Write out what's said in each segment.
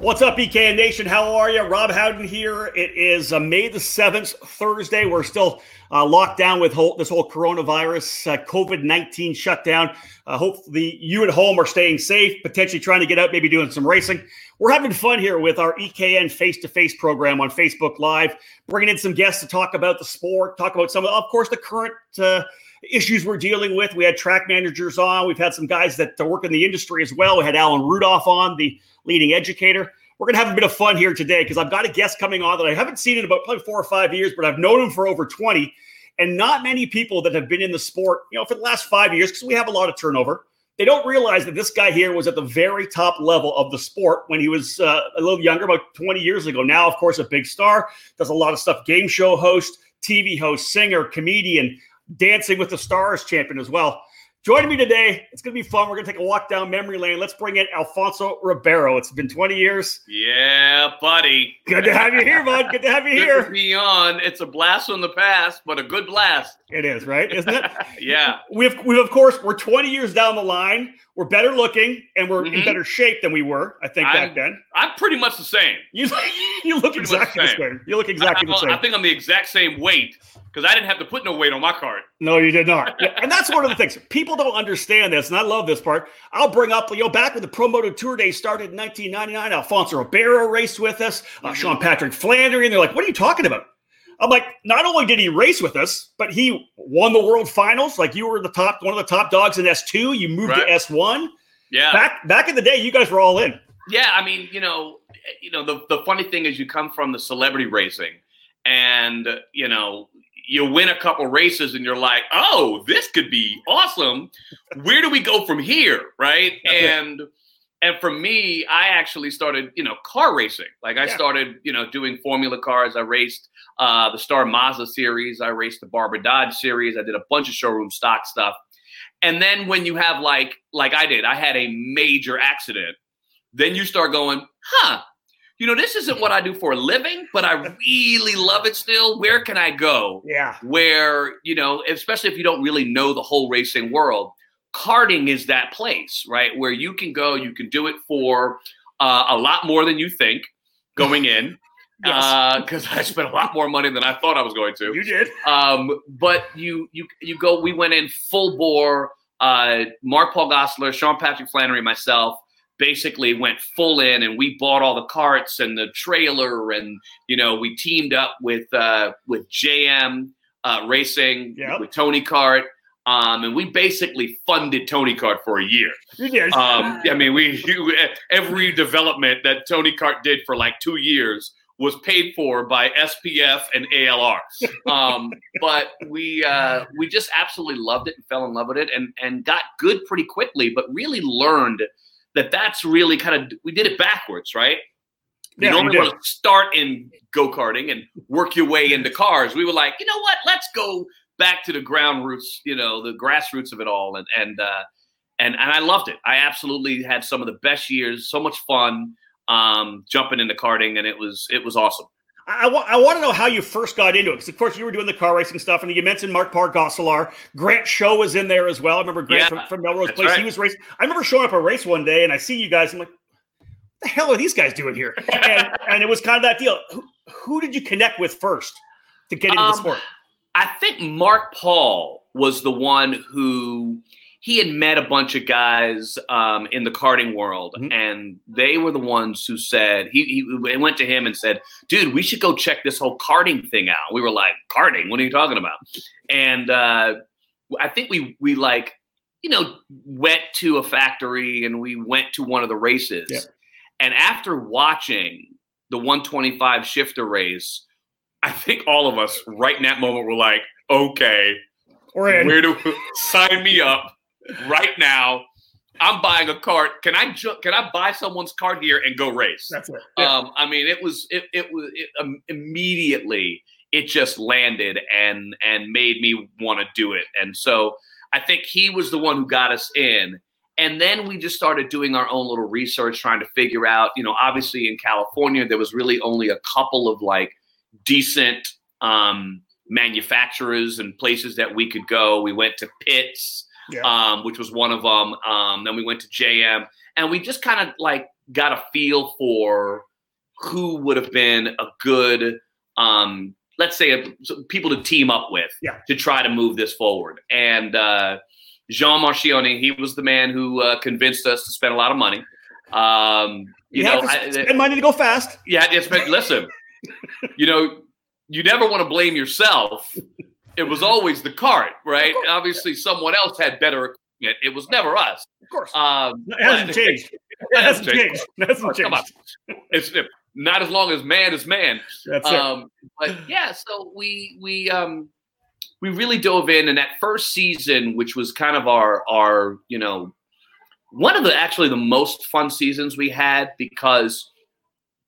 What's up, EKN Nation? How are you? Rob Howden here. It is uh, May the 7th, Thursday. We're still uh, locked down with whole, this whole coronavirus, uh, COVID 19 shutdown. Uh, hopefully, you at home are staying safe, potentially trying to get out, maybe doing some racing. We're having fun here with our EKN face to face program on Facebook Live, bringing in some guests to talk about the sport, talk about some of, of course, the current uh, issues we're dealing with. We had track managers on. We've had some guys that work in the industry as well. We had Alan Rudolph on, the leading educator. We're going to have a bit of fun here today because I've got a guest coming on that I haven't seen in about probably four or five years, but I've known him for over 20. And not many people that have been in the sport, you know, for the last five years, because we have a lot of turnover, they don't realize that this guy here was at the very top level of the sport when he was uh, a little younger, about 20 years ago. Now, of course, a big star, does a lot of stuff game show host, TV host, singer, comedian, Dancing with the Stars champion as well. Joining me today, it's going to be fun. We're going to take a walk down memory lane. Let's bring in Alfonso Ribeiro. It's been 20 years. Yeah, buddy. Good to have you here, bud. Good to have you here. To be on. It's a blast from the past, but a good blast. It is, right? Isn't it? yeah. We've, we've, of course, we're 20 years down the line. We're better looking and we're mm-hmm. in better shape than we were, I think, I'm, back then. I'm pretty much the same. You, you look pretty exactly the same. the same. You look exactly I, the same. I think I'm the exact same weight because I didn't have to put no weight on my card. No, you did not. And that's one of the things people don't understand this, and I love this part. I'll bring up, you know, back when the Pro Moto Tour Day started in 1999, Alfonso Ribeiro raced with us, uh, mm-hmm. Sean Patrick Flanery, and they're like, "What are you talking about?" I'm like, not only did he race with us, but he won the World Finals. Like you were the top, one of the top dogs in S2. You moved right. to S1. Yeah. Back back in the day, you guys were all in. Yeah, I mean, you know, you know, the the funny thing is, you come from the celebrity racing, and you know, you win a couple races and you're like, oh, this could be awesome. Where do we go from here? Right. and and for me, I actually started, you know, car racing. Like I yeah. started, you know, doing Formula cars. I raced uh, the Star Mazda series. I raced the Barber Dodge series. I did a bunch of showroom stock stuff. And then when you have like like I did, I had a major accident. Then you start going, huh? You know, this isn't what I do for a living, but I really love it still. Where can I go? Yeah. Where, you know, especially if you don't really know the whole racing world, karting is that place, right? Where you can go, you can do it for uh, a lot more than you think going in. Because uh, I spent a lot more money than I thought I was going to. You did. Um, but you you you go. We went in full bore. Uh, Mark Paul Gosselaar, Sean Patrick Flanery, myself basically went full in and we bought all the carts and the trailer and you know we teamed up with uh, with JM uh, Racing yep. with Tony Kart. Um, and we basically funded Tony Kart for a year. Did. Um, I mean, we every development that Tony Kart did for like two years was paid for by SPF and ALR. Um, but we uh, we just absolutely loved it and fell in love with it and and got good pretty quickly, but really learned that that's really kind of we did it backwards, right? You yeah, normally want to start in go karting and work your way into cars. We were like, you know what? Let's go back to the ground roots, you know, the grassroots of it all, and and uh, and and I loved it. I absolutely had some of the best years, so much fun um, jumping into karting, and it was it was awesome. I, wa- I want to know how you first got into it because, of course, you were doing the car racing stuff, and you mentioned Mark Paul Gosselaar. Grant Show was in there as well. I remember Grant yeah, from, from, Melrose Place. Right. He was racing. I remember showing up a race one day, and I see you guys. I'm like, what the hell are these guys doing here? and, and it was kind of that deal. Who, who, did you connect with first to get into um, the sport? I think Mark Paul was the one who – he had met a bunch of guys um, in the karting world, mm-hmm. and they were the ones who said he, he went to him and said, "Dude, we should go check this whole karting thing out." We were like, "Karting? What are you talking about?" And uh, I think we we like you know went to a factory and we went to one of the races, yeah. and after watching the 125 shifter race, I think all of us right in that moment were like, "Okay." Where do sign me up? Right now. I'm buying a cart. Can I ju- can I buy someone's cart here and go race? That's it. Yeah. Um, I mean, it was it it was it, um, immediately it just landed and and made me want to do it. And so I think he was the one who got us in. And then we just started doing our own little research, trying to figure out. You know, obviously in California there was really only a couple of like decent um, manufacturers and places that we could go. We went to Pitts yeah. um, which was one of them. Um, then we went to JM, and we just kind of like got a feel for who would have been a good, um, let's say, a, people to team up with yeah. to try to move this forward. And uh, Jean Marchionni, he was the man who uh, convinced us to spend a lot of money. Um, you, you know, I, spend money to go fast. Yeah, it's listen. you know, you never want to blame yourself. It was always the cart, right? Obviously, someone else had better equipment. It was never us. Of course. Um, it hasn't changed. It hasn't changed. It hasn't changed. Come on. It's not as long as man is man. That's um, it. But yeah, so we we um we really dove in, and that first season, which was kind of our our you know one of the actually the most fun seasons we had because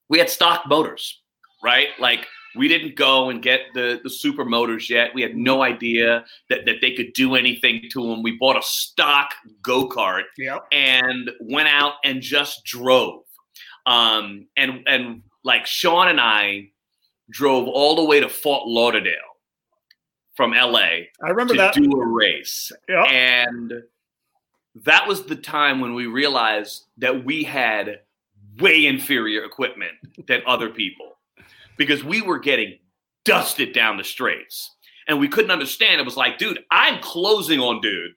we had stock motors, right? Like we didn't go and get the the super motors yet. We had no idea that, that they could do anything to them. We bought a stock go kart yep. and went out and just drove. Um, and and like Sean and I drove all the way to Fort Lauderdale from LA. I remember to that. do a race, yep. and that was the time when we realized that we had way inferior equipment than other people because we were getting dusted down the straights and we couldn't understand. It was like, dude, I'm closing on dude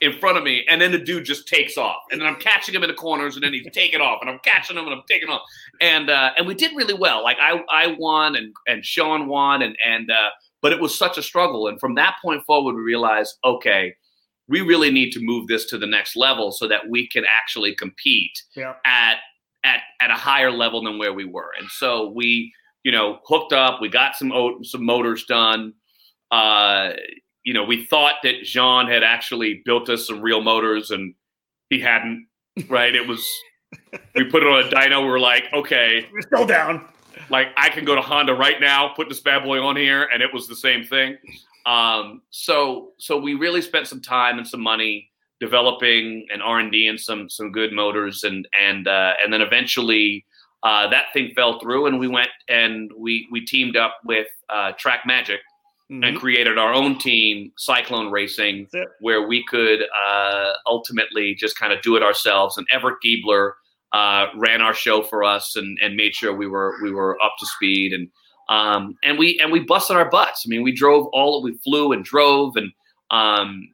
in front of me, and then the dude just takes off, and then I'm catching him in the corners, and then he's taking off, and I'm catching him, and I'm taking off, and uh, and we did really well. Like I I won, and and Sean won, and and uh, but it was such a struggle, and from that point forward, we realized, okay, we really need to move this to the next level so that we can actually compete yeah. at at at a higher level than where we were, and so we you know, hooked up. We got some some motors done. Uh, you know, we thought that Jean had actually built us some real motors, and he hadn't. Right? It was. we put it on a dyno. We are like, okay, we're still down. Like I can go to Honda right now, put this bad boy on here, and it was the same thing. Um, so so we really spent some time and some money developing an R and D and some some good motors, and and uh, and then eventually uh, that thing fell through, and we went and we we teamed up with uh, Track Magic mm-hmm. and created our own team, Cyclone Racing, where we could uh, ultimately just kind of do it ourselves. And Everett Giebler uh, ran our show for us and, and made sure we were we were up to speed and um, and we and we busted our butts. I mean, we drove all we flew and drove and um,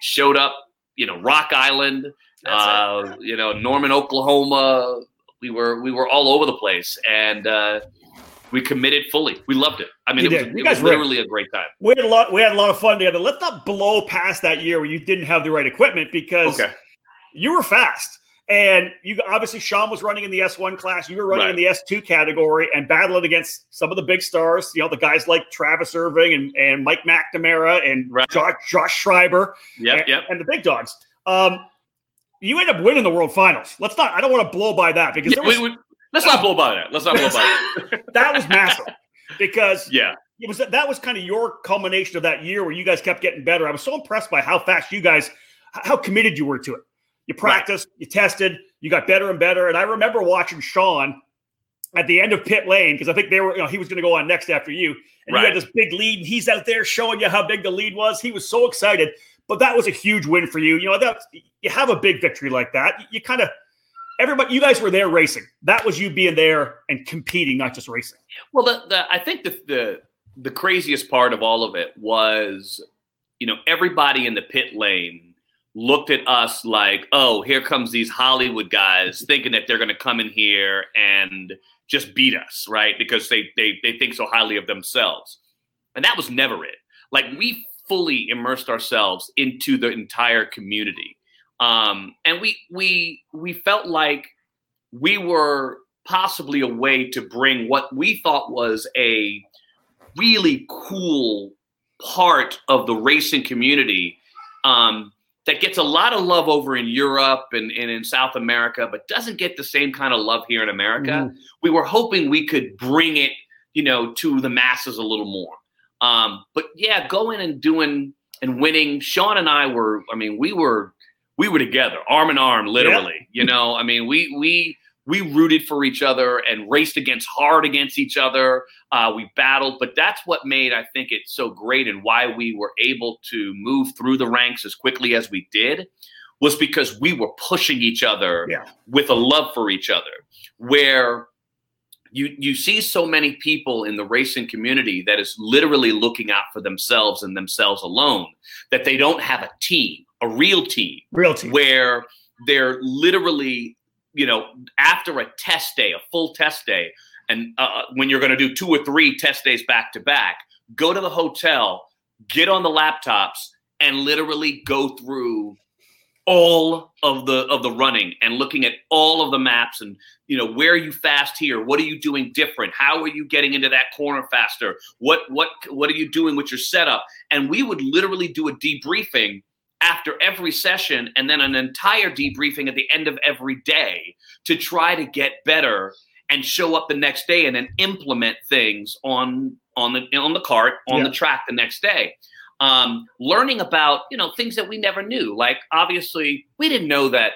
showed up. You know, Rock Island. Uh, you know, Norman, Oklahoma, we were we were all over the place, and uh, we committed fully. We loved it. I mean, you it was, it was literally a great time. We had a lot. We had a lot of fun together. Let's not blow past that year where you didn't have the right equipment because okay. you were fast. And you obviously Sean was running in the S1 class. You were running right. in the S2 category and battling against some of the big stars. You know, the guys like Travis Irving and, and Mike McNamara and right. Josh, Josh Schreiber. Yep, and, yep. and the big dogs. Um, you end up winning the World Finals. Let's not. I don't want to blow by that because yeah, was, we, we, let's not blow by that. Let's not blow by that. that was massive because yeah, it was that was kind of your culmination of that year where you guys kept getting better. I was so impressed by how fast you guys, how committed you were to it. You practiced, right. you tested, you got better and better. And I remember watching Sean at the end of pit lane because I think they were, you know, he was going to go on next after you, and right. you had this big lead, and he's out there showing you how big the lead was. He was so excited. But that was a huge win for you. You know, that you have a big victory like that. You, you kind of everybody you guys were there racing. That was you being there and competing, not just racing. Well, the, the I think the, the the craziest part of all of it was, you know, everybody in the pit lane looked at us like, oh, here comes these Hollywood guys thinking that they're going to come in here and just beat us, right? Because they they they think so highly of themselves, and that was never it. Like we fully immersed ourselves into the entire community. Um, and we we we felt like we were possibly a way to bring what we thought was a really cool part of the racing community um, that gets a lot of love over in Europe and, and in South America, but doesn't get the same kind of love here in America. Mm-hmm. We were hoping we could bring it, you know, to the masses a little more. Um, but yeah, going and doing and winning. Sean and I were, I mean, we were we were together, arm in arm, literally. You know, I mean, we we we rooted for each other and raced against hard against each other. Uh, we battled, but that's what made I think it so great and why we were able to move through the ranks as quickly as we did was because we were pushing each other Yeah. with a love for each other. Where you you see so many people in the racing community that is literally looking out for themselves and themselves alone that they don't have a team, a real team Real team. where they're literally, you know, after a test day, a full test day, and uh, when you're going to do two or three test days back to back, go to the hotel, get on the laptops, and literally go through all of the of the running and looking at all of the maps and you know where are you fast here? What are you doing different? How are you getting into that corner faster? What what what are you doing with your setup? And we would literally do a debriefing after every session and then an entire debriefing at the end of every day to try to get better and show up the next day and then implement things on on the on the cart on Yeah. the track the next day um, learning about you know things that we never knew like obviously we didn't know that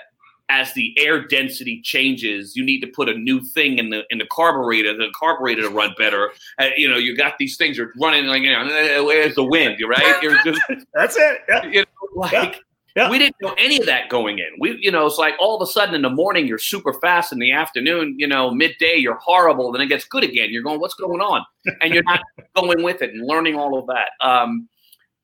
as the air density changes you need to put a new thing in the in the carburetor the carburetor to run better uh, you know you got these things are running like you know "Eh, where's the wind right you're just That's it. Yeah. you know, like Yeah. we didn't know any of that going in. We, you know, it's like all of a sudden in the morning you're super fast, in the afternoon, you know, midday you're horrible, then it gets good again. You're going, what's going on? And you're not going with it and learning all of that. Um,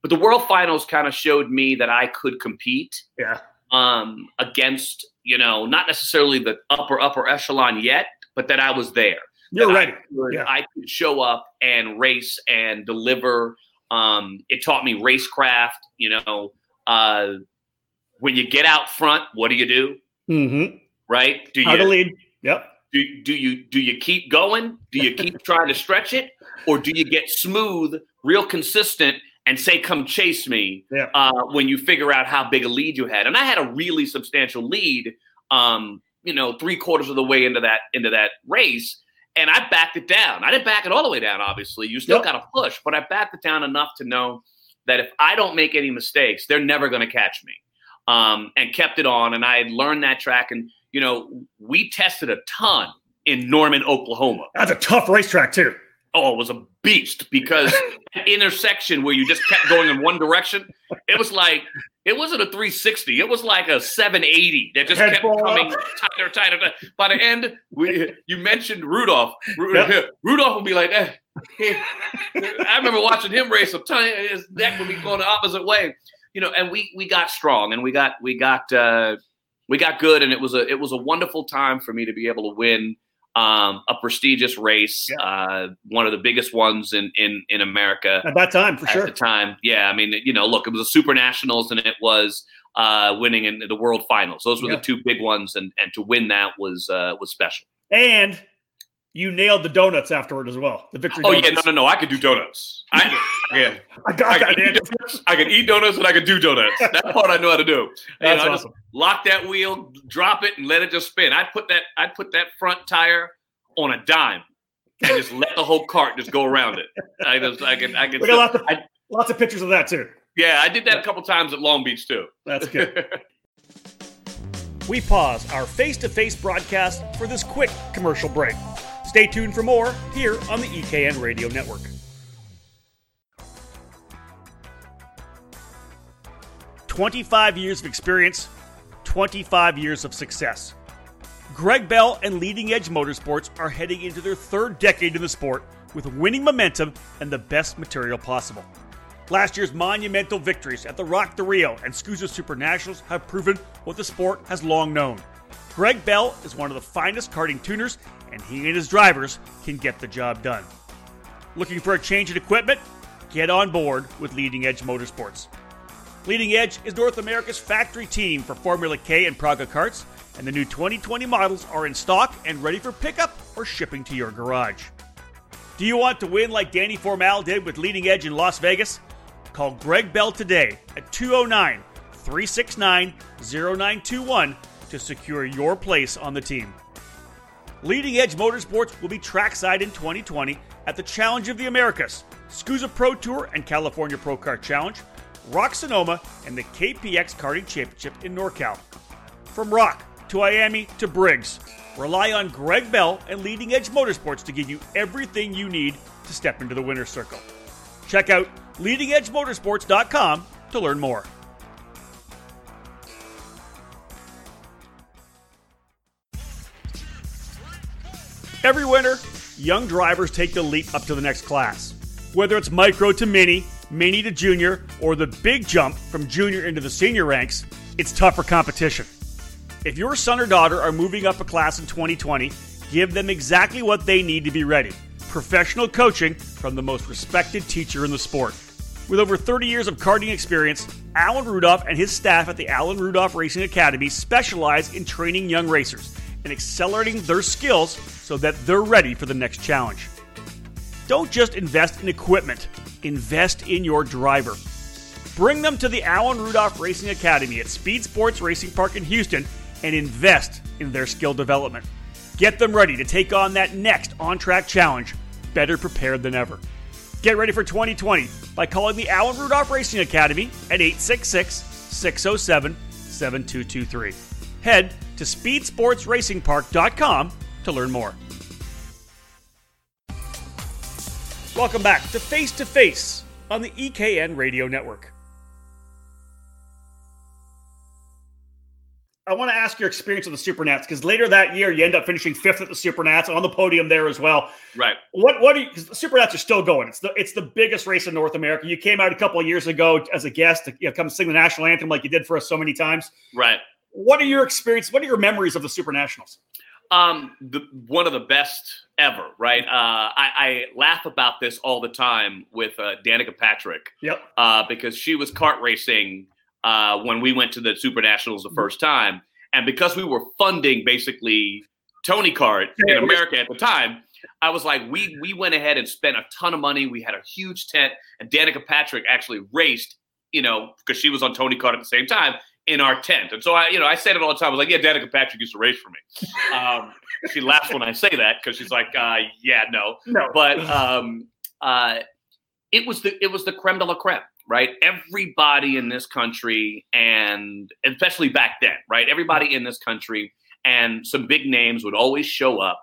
but the World Finals kind of showed me that I could compete Yeah. um, against, you know, not necessarily the upper upper echelon yet, but that I was there You're ready. I could, Yeah. I could show up and race and deliver. Um, it taught me racecraft. You know, uh, when you get out front, what do you do? Mm-hmm. Right? Do How to lead. Yep. do, do you do you keep going? Do you keep trying to stretch it, or do you get smooth, real consistent, and say, "Come chase me"? Yeah. Uh, when you figure out how big a lead you had, and I had a really substantial lead. Um, you know, three quarters of the way into that into that race, and I backed it down. I didn't back it all the way down. Obviously, you still Yep. got to push, but I backed it down enough to know that if I don't make any mistakes, they're never going to catch me. Um, and kept it on, and I had learned that track, and you know, we tested a ton in Norman, Oklahoma. That's a tough racetrack too. Oh, it was a beast because that intersection where you just kept going in one direction, it was like it wasn't a 360. It was like a 780 that just Head kept coming up. tighter, tighter, tighter. By the end, we, you mentioned Rudolph. Ru- Yeah. Rudolph would be like, eh. I remember watching him race a ton. His neck would be going the opposite way, you know. And we we got strong and we got we got uh, we got good, and it was a it was a wonderful time for me to be able to win um, a prestigious race, Yeah. uh, one of the biggest ones in in in America At that time, for at sure. At the time. Yeah, I mean, you know, look, it was a Super Nationals and it was uh, winning in the World Finals. Those were Yeah. the two big ones, and and to win that was uh, was special. And you nailed the donuts afterward as well. The victory. Oh yeah, no, no, no! I could do donuts. I, yeah, I got I that. can, eat donuts, I can eat donuts and I can do donuts. That part I know how to do. That's I just awesome. lock that wheel, drop it, and let it just spin. I'd put that I'd put that front tire on a dime and just let the whole cart just go around it. I just I can I can. We got lots of, I- lots of pictures of that too. yeah, I did that a couple times at Long Beach too. That's good. we pause our face to face broadcast for this quick commercial break. Stay tuned for more here on the EKN Radio Network. Twenty-five years of experience, twenty-five years of success. Greg Bell and Leading Edge Motorsports are heading into their third decade in the sport with winning momentum and the best material possible. Last year's monumental victories at the ROK the Rio and SKUSA Super Nationals have proven what the sport has long known. Greg Bell is one of the finest karting tuners, and he and his drivers can get the job done. Looking for a change in equipment? Get on board with Leading Edge Motorsports. Leading Edge is North America's factory team for Formula K and Praga carts, and the new 2020 models are in stock and ready for pickup or shipping to your garage. Do you want to win like Danny Formal did with Leading Edge in Las Vegas? Call Greg Bell today at 209 369 0921 to secure your place on the team. Leading Edge Motorsports will be trackside in 2020 at the Challenge of the Americas, SKUSA Pro Tour and California Pro Kart Challenge, Rock Sonoma, and the KPX Karting Championship in NorCal. From Rock to Miami to Briggs, Rely on Greg Bell and Leading Edge Motorsports to give you everything you need to step into the winner's circle. Check out leadingedgemotorsports.com to learn more. Every winter, young drivers take the leap up to the next class. Whether it's micro to mini, mini to junior, or the big jump from junior into the senior ranks, it's tougher competition. If your son or daughter are moving up a class in 2020, give them exactly what they need to be ready professional coaching from the most respected teacher in the sport. With over 30 years of karting experience, Alan Rudolph and his staff at the Alan Rudolph Racing Academy specialize in training young racers and accelerating their skills so that they're ready for the next challenge. Don't just invest in equipment, invest in your driver. Bring them to the Alan Rudolph Racing Academy at Speed Sports Racing Park in Houston and invest in their skill development. Get them ready to take on that next on track challenge better prepared than ever. Get ready for 2020 by calling the Alan Rudolph Racing Academy at 866 607 7223. Head to speedsportsracingpark.com to learn more. Welcome back to Face to Face on the EKN Radio Network. I want to ask your experience with the Supernats because later that year you end up finishing fifth at the Supernats on the podium there as well. Right. What what do you? Because the Supernats are still going. It's the it's the biggest race in North America. You came out a couple of years ago as a guest to you know, come sing the national anthem like you did for us so many times. Right. What are your experience? What are your memories of the Super Nationals? Um, the, one of the best ever, right? Uh, I, I laugh about this all the time with uh, Danica Patrick. Yep. Uh, because she was kart racing uh, when we went to the Super Nationals the first time, and because we were funding basically Tony Kart in America at the time, I was like, we we went ahead and spent a ton of money. We had a huge tent, and Danica Patrick actually raced, you know, because she was on Tony Kart at the same time in our tent. And so I, you know, I said it all the time. I was like, yeah, Danica Patrick used to race for me. Um, she laughs when I say that because she's like, uh, yeah, no, No. but um, uh, it was the it was the creme de la creme, right? Everybody in this country, and especially back then, right? Everybody in this country and some big names would always show up,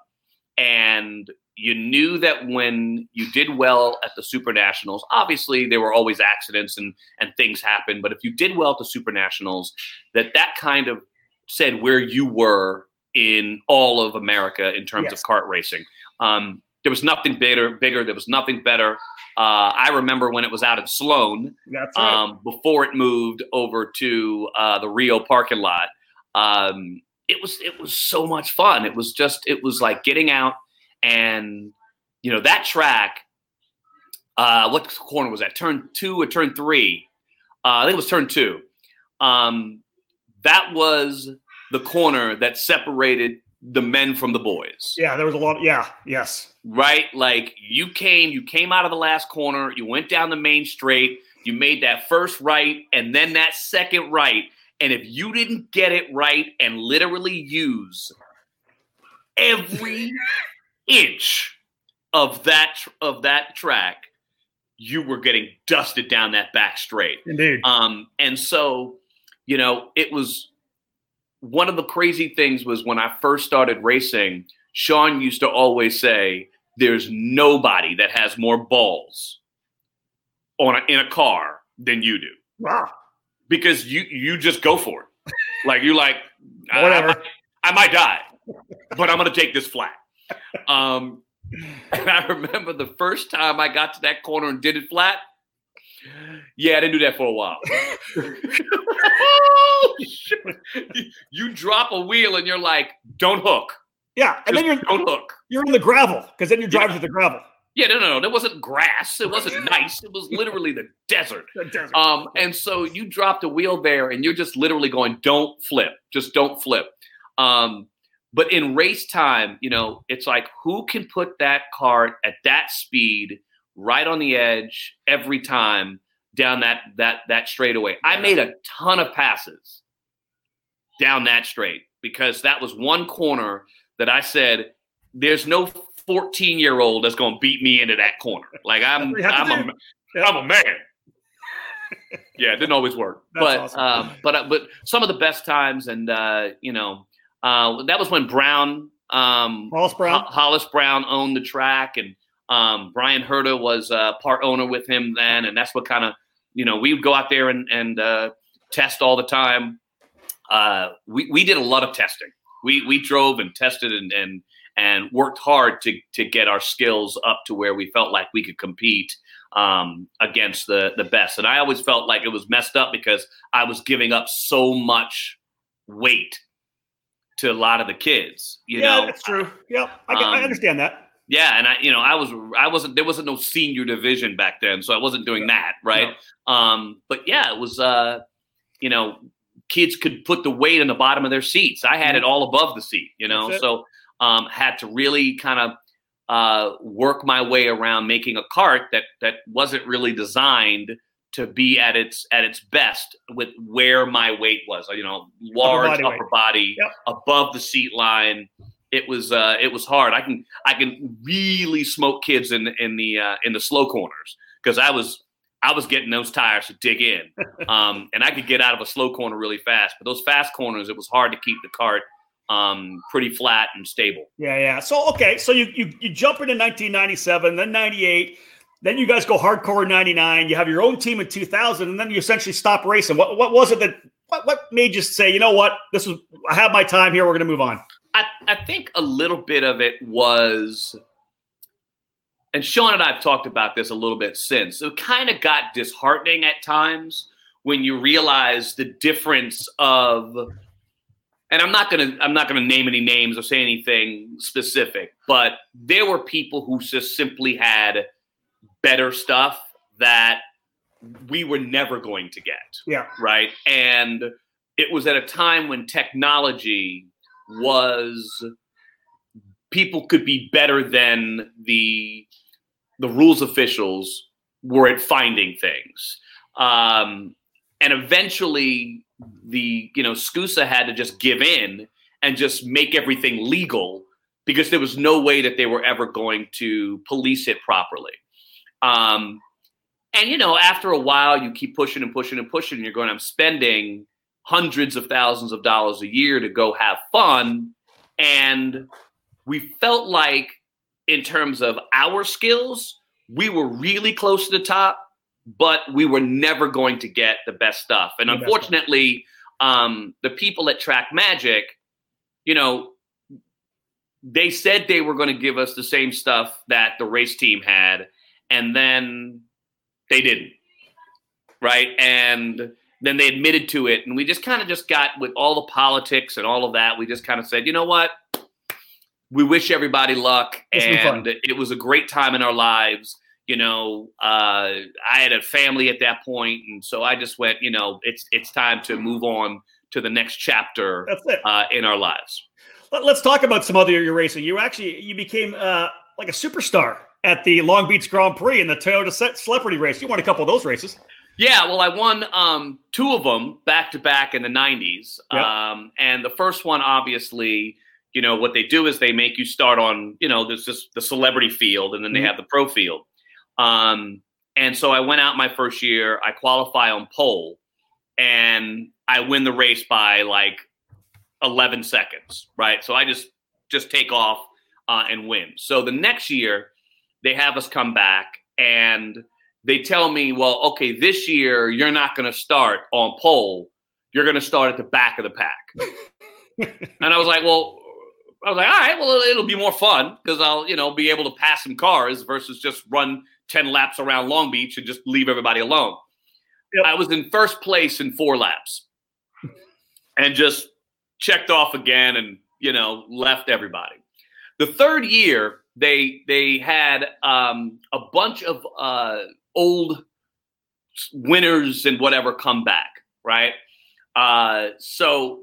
and you knew that when you did well at the Super Nationals, obviously there were always accidents and and things happen, but if you did well at the Super Nationals, that that kind of said where you were in all of America in terms Yes. of kart racing. Um, there was nothing bigger, bigger. There was nothing better. Uh, I remember when it was out in Sloan right. um, before it moved over to uh, the Rio parking lot. Um, it was it was so much fun. It was just it was like getting out and you know that track. Uh, what corner was that? Turn two or turn three? Uh, I think it was turn two. Um, that was the corner that separated the men from the boys yeah, there was a lot. yeah. Yes. right? Like you came, you came out of the last corner, you went down the main straight, you made that first right, and then that second right. And if you didn't get it right and literally use every inch of that of that track, you were getting dusted down that back straight. Indeed. Um, and so, you know, it was one of the crazy things was when I first started racing, Sean used to always say, There's nobody that has more balls on a, in a car than you do. wow. Because you you just go for it. like you're like I- Whatever. I, I might die, but I'm gonna take this flat. Um and I remember the first time I got to that corner and did it flat. Yeah, I didn't do that for a while. Oh, you drop a wheel and you're like, don't hook. Yeah, and then you're don't hook. you're in the gravel because then you're driving Yeah. to the gravel. Yeah, no, no, no. There wasn't grass. It wasn't nice. It was literally the desert. The desert. Um, and so you dropped a wheel there and you're just literally going, don't flip. Just don't flip. Um, but in race time, you know, it's like who can put that cart at that speed right on the edge every time down that that that straightaway. I made a ton of passes down that straight because that was one corner that I said there's no 14 year old that's going to beat me into that corner. Like I'm That's what you have to I'm a do. I'm a man. yeah, it didn't always work, That's but awesome. um, but uh, but some of the best times, and uh, you know, uh, that was when Brown Um, Hollis Brown. Hollis Brown owned the track, and um, Bryan Herta was a part owner with him then, and that's what kind of you know we would go out there and and uh, test all the time. Uh, we we did a lot of testing. We we drove and tested and and and worked hard to to get our skills up to where we felt like we could compete um, against the the best. And I always felt like it was messed up because I was giving up so much weight to a lot of the kids. You yeah, know, that's true. Yeah, I, um, I, understand that. Yeah, and I, you know, I was, I wasn't, there wasn't no senior division back then, so I wasn't doing that, right? No. Um, but yeah, it was, uh, you know, kids could put the weight in the bottom of their seats. I had it mm-hmm. all above the seat, you know, so um, had to really kind of uh, work my way around making a cart that that wasn't really designed to be at its at its best with where my weight was. You know, large upper body, upper body yep. above the seat line. It was uh, it was hard. I can I can really smoke kids in in the uh, in the slow corners because I was I was getting those tires to dig in, um, and I could get out of a slow corner really fast. But those fast corners, it was hard to keep the cart um, pretty flat and stable. Yeah, yeah. So okay, so you you you jump into 1997, then 98 then you guys go hardcore in 99. You have your own team in 2000, and then you essentially stop racing. What, what was it that, what, what made you say, you know what, this is, I have my time here, we're going to move on? I, I think a little bit of it was, and Sean and I have talked about this a little bit since, it kind of got disheartening at times when you realize the difference of, and I'm not gonna I'm not gonna name any names or say anything specific, but there were people who just simply had better stuff that we were never going to get. Yeah. Right. And it was at a time when technology was people could be better than the the rules officials were at finding things. Um, and eventually the you know SKUSA had to just give in and just make everything legal because there was no way that they were ever going to police it properly. Um, and you know, after a while, you keep pushing and pushing and pushing. And you're going, I'm spending hundreds of thousands of dollars a year to go have fun, and we felt like, in terms of our skills, we were really close to the top, but we were never going to get the best stuff. And unfortunately, um, the people at Track Magic, you know, they said they were going to give us the same stuff that the race team had and then they didn't right? And then they admitted to it and we just kind of just got with all the politics and all of that we just kind of said you know what? We wish everybody luck and it was a great time in our lives you know uh, i had a family at that point and so i just went you know it's it's time to move on to the next chapter uh, in our lives. Let, us talk about some other your racing you actually you became uh, like a superstar at the Long Beach Grand Prix in the Toyota Celebrity Race. You won a couple of those races. Yeah, well, I won um, two of them back to back in the 90s. Yep. Um, and the first one, obviously, you know, what they do is they make you start on, you know, there's just the celebrity field and then they mm-hmm. have the pro field. Um, and so I went out my first year, I qualify on pole, and I win the race by like 11 seconds, right? So I just just take off uh, and win. So the next year, they have us come back and they tell me, well, okay, this year you're not going to start on pole. You're going to start at the back of the pack. and I was like, well, I was like, all right, well, it'll be more fun because I'll, you know, be able to pass some cars versus just run 10 laps around Long Beach and just leave everybody alone. Yep. I was in first place in four laps and just checked off again and, you know, left everybody. The third year, they they had um, a bunch of uh, old winners and whatever come back, right? Uh, so,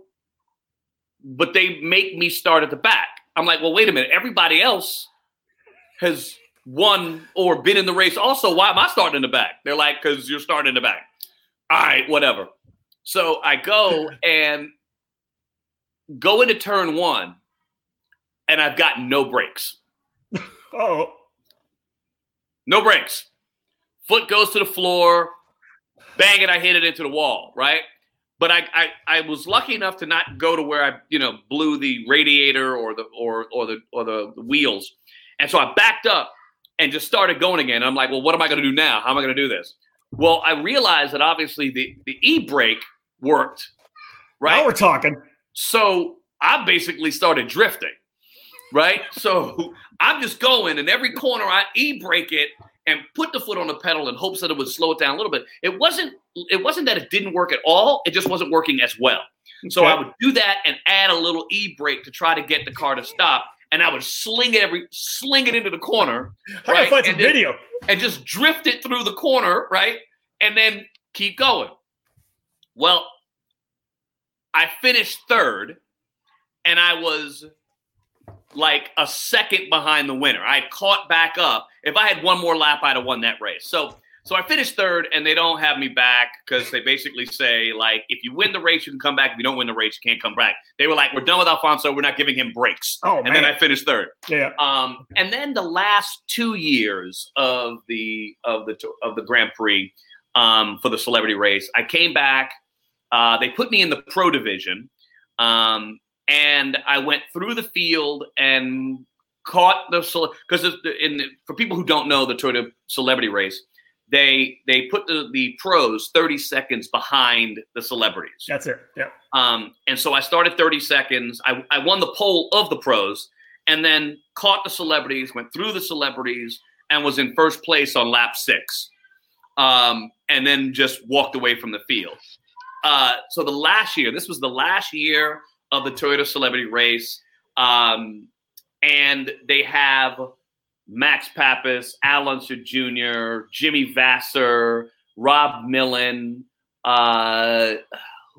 but they make me start at the back. I'm like, well, wait a minute. Everybody else has won or been in the race. Also, why am I starting in the back? They're like, because you're starting in the back. All right, whatever. So I go and go into turn one, and I've got no brakes. Oh. No brakes. Foot goes to the floor. Bang it, I hit it into the wall, right? but I, I I was lucky enough to not go to where I you know blew the radiator or the or or the or the wheels, and so I backed up and just started going again. I'm like, well, what am I going to do now? How am I going to do this? Well, I realized that obviously the the e brake worked. Right. Now we're talking. So I basically started drifting. Right. So I'm just going, and every corner I e brake it and put the foot on the pedal in hopes that it would slow it down a little bit. It wasn't it wasn't that it didn't work at all. It just wasn't working as well. So I would do that and add a little e brake to try to get the car to stop. And I would sling it every sling it into the corner. I right? find some video. And just drift it through the corner, right? And then keep going. Well, I finished third, and I was like a second behind the winner. I caught back up. If I had one more lap, I'd have won that race. So so I finished third, and they don't have me back because they basically say like, if you win the race, you can come back. If you don't win the race, you can't come back. They were like, we're done with Alfonso. We're not giving him breaks. Oh, and man. then I finished third. Yeah. Um, and then the last two years of the of the of the Grand Prix um, for the celebrity race, I came back. Uh, they put me in the pro division. Um, and I went through the field and caught the because in for people who don't know the Toyota Celebrity Race, they they put the the pros 30 seconds behind the celebrities. That's it. Yeah. Um, and so I started 30 seconds. I, I won the pole of the pros and then caught the celebrities, went through the celebrities, and was in first place on lap six. Um, and then just walked away from the field. Uh, so the last year, this was the last year of the Toyota Celebrity Race. Um, and they have Max Papis, Al Unser Jr., Jimmy Vasser, Rod Millen. Uh,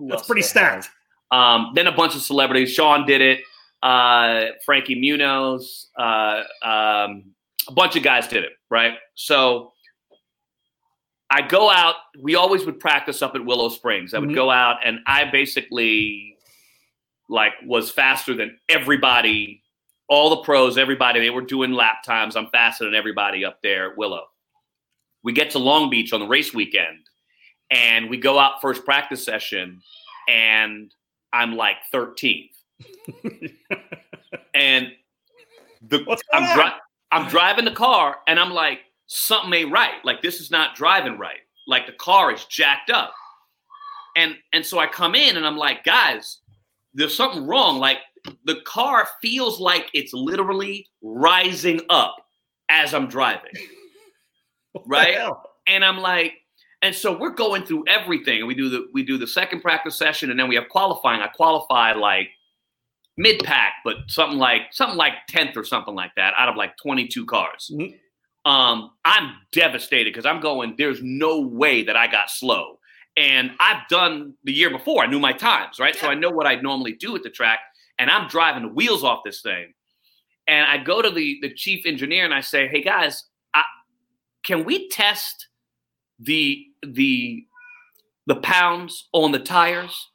That's pretty stacked. Um, then a bunch of celebrities. Sean did it. Uh, Frankie Muniz. Uh, um, a bunch of guys did it, right? So I go out. We always would practice up at Willow Springs. I would mm-hmm. go out and I basically like was faster than everybody, all the pros, everybody. They were doing lap times. I'm faster than everybody up there at Willow. We get to Long Beach on the race weekend and we go out first practice session and I'm like 13th. and the I'm, dri- I'm driving the car and I'm like, something ain't right. Like this is not driving right. Like the car is jacked up. And and so I come in and I'm like, guys, there's something wrong. Like the car feels like it's literally rising up as I'm driving. right? And I'm like, and so we're going through everything. We do the we do the second practice session and then we have qualifying. I qualify like mid pack, but something like something like 10th or something like that out of like 22 cars. Mm-hmm. Um, I'm devastated because I'm going, there's no way that I got slow. And I've done the year before, I knew my times, right? Yeah. So I know what I normally do at the track. And I'm driving the wheels off this thing. And I go to the, the chief engineer and I say, hey guys, I, can we test the the the pounds on the tires?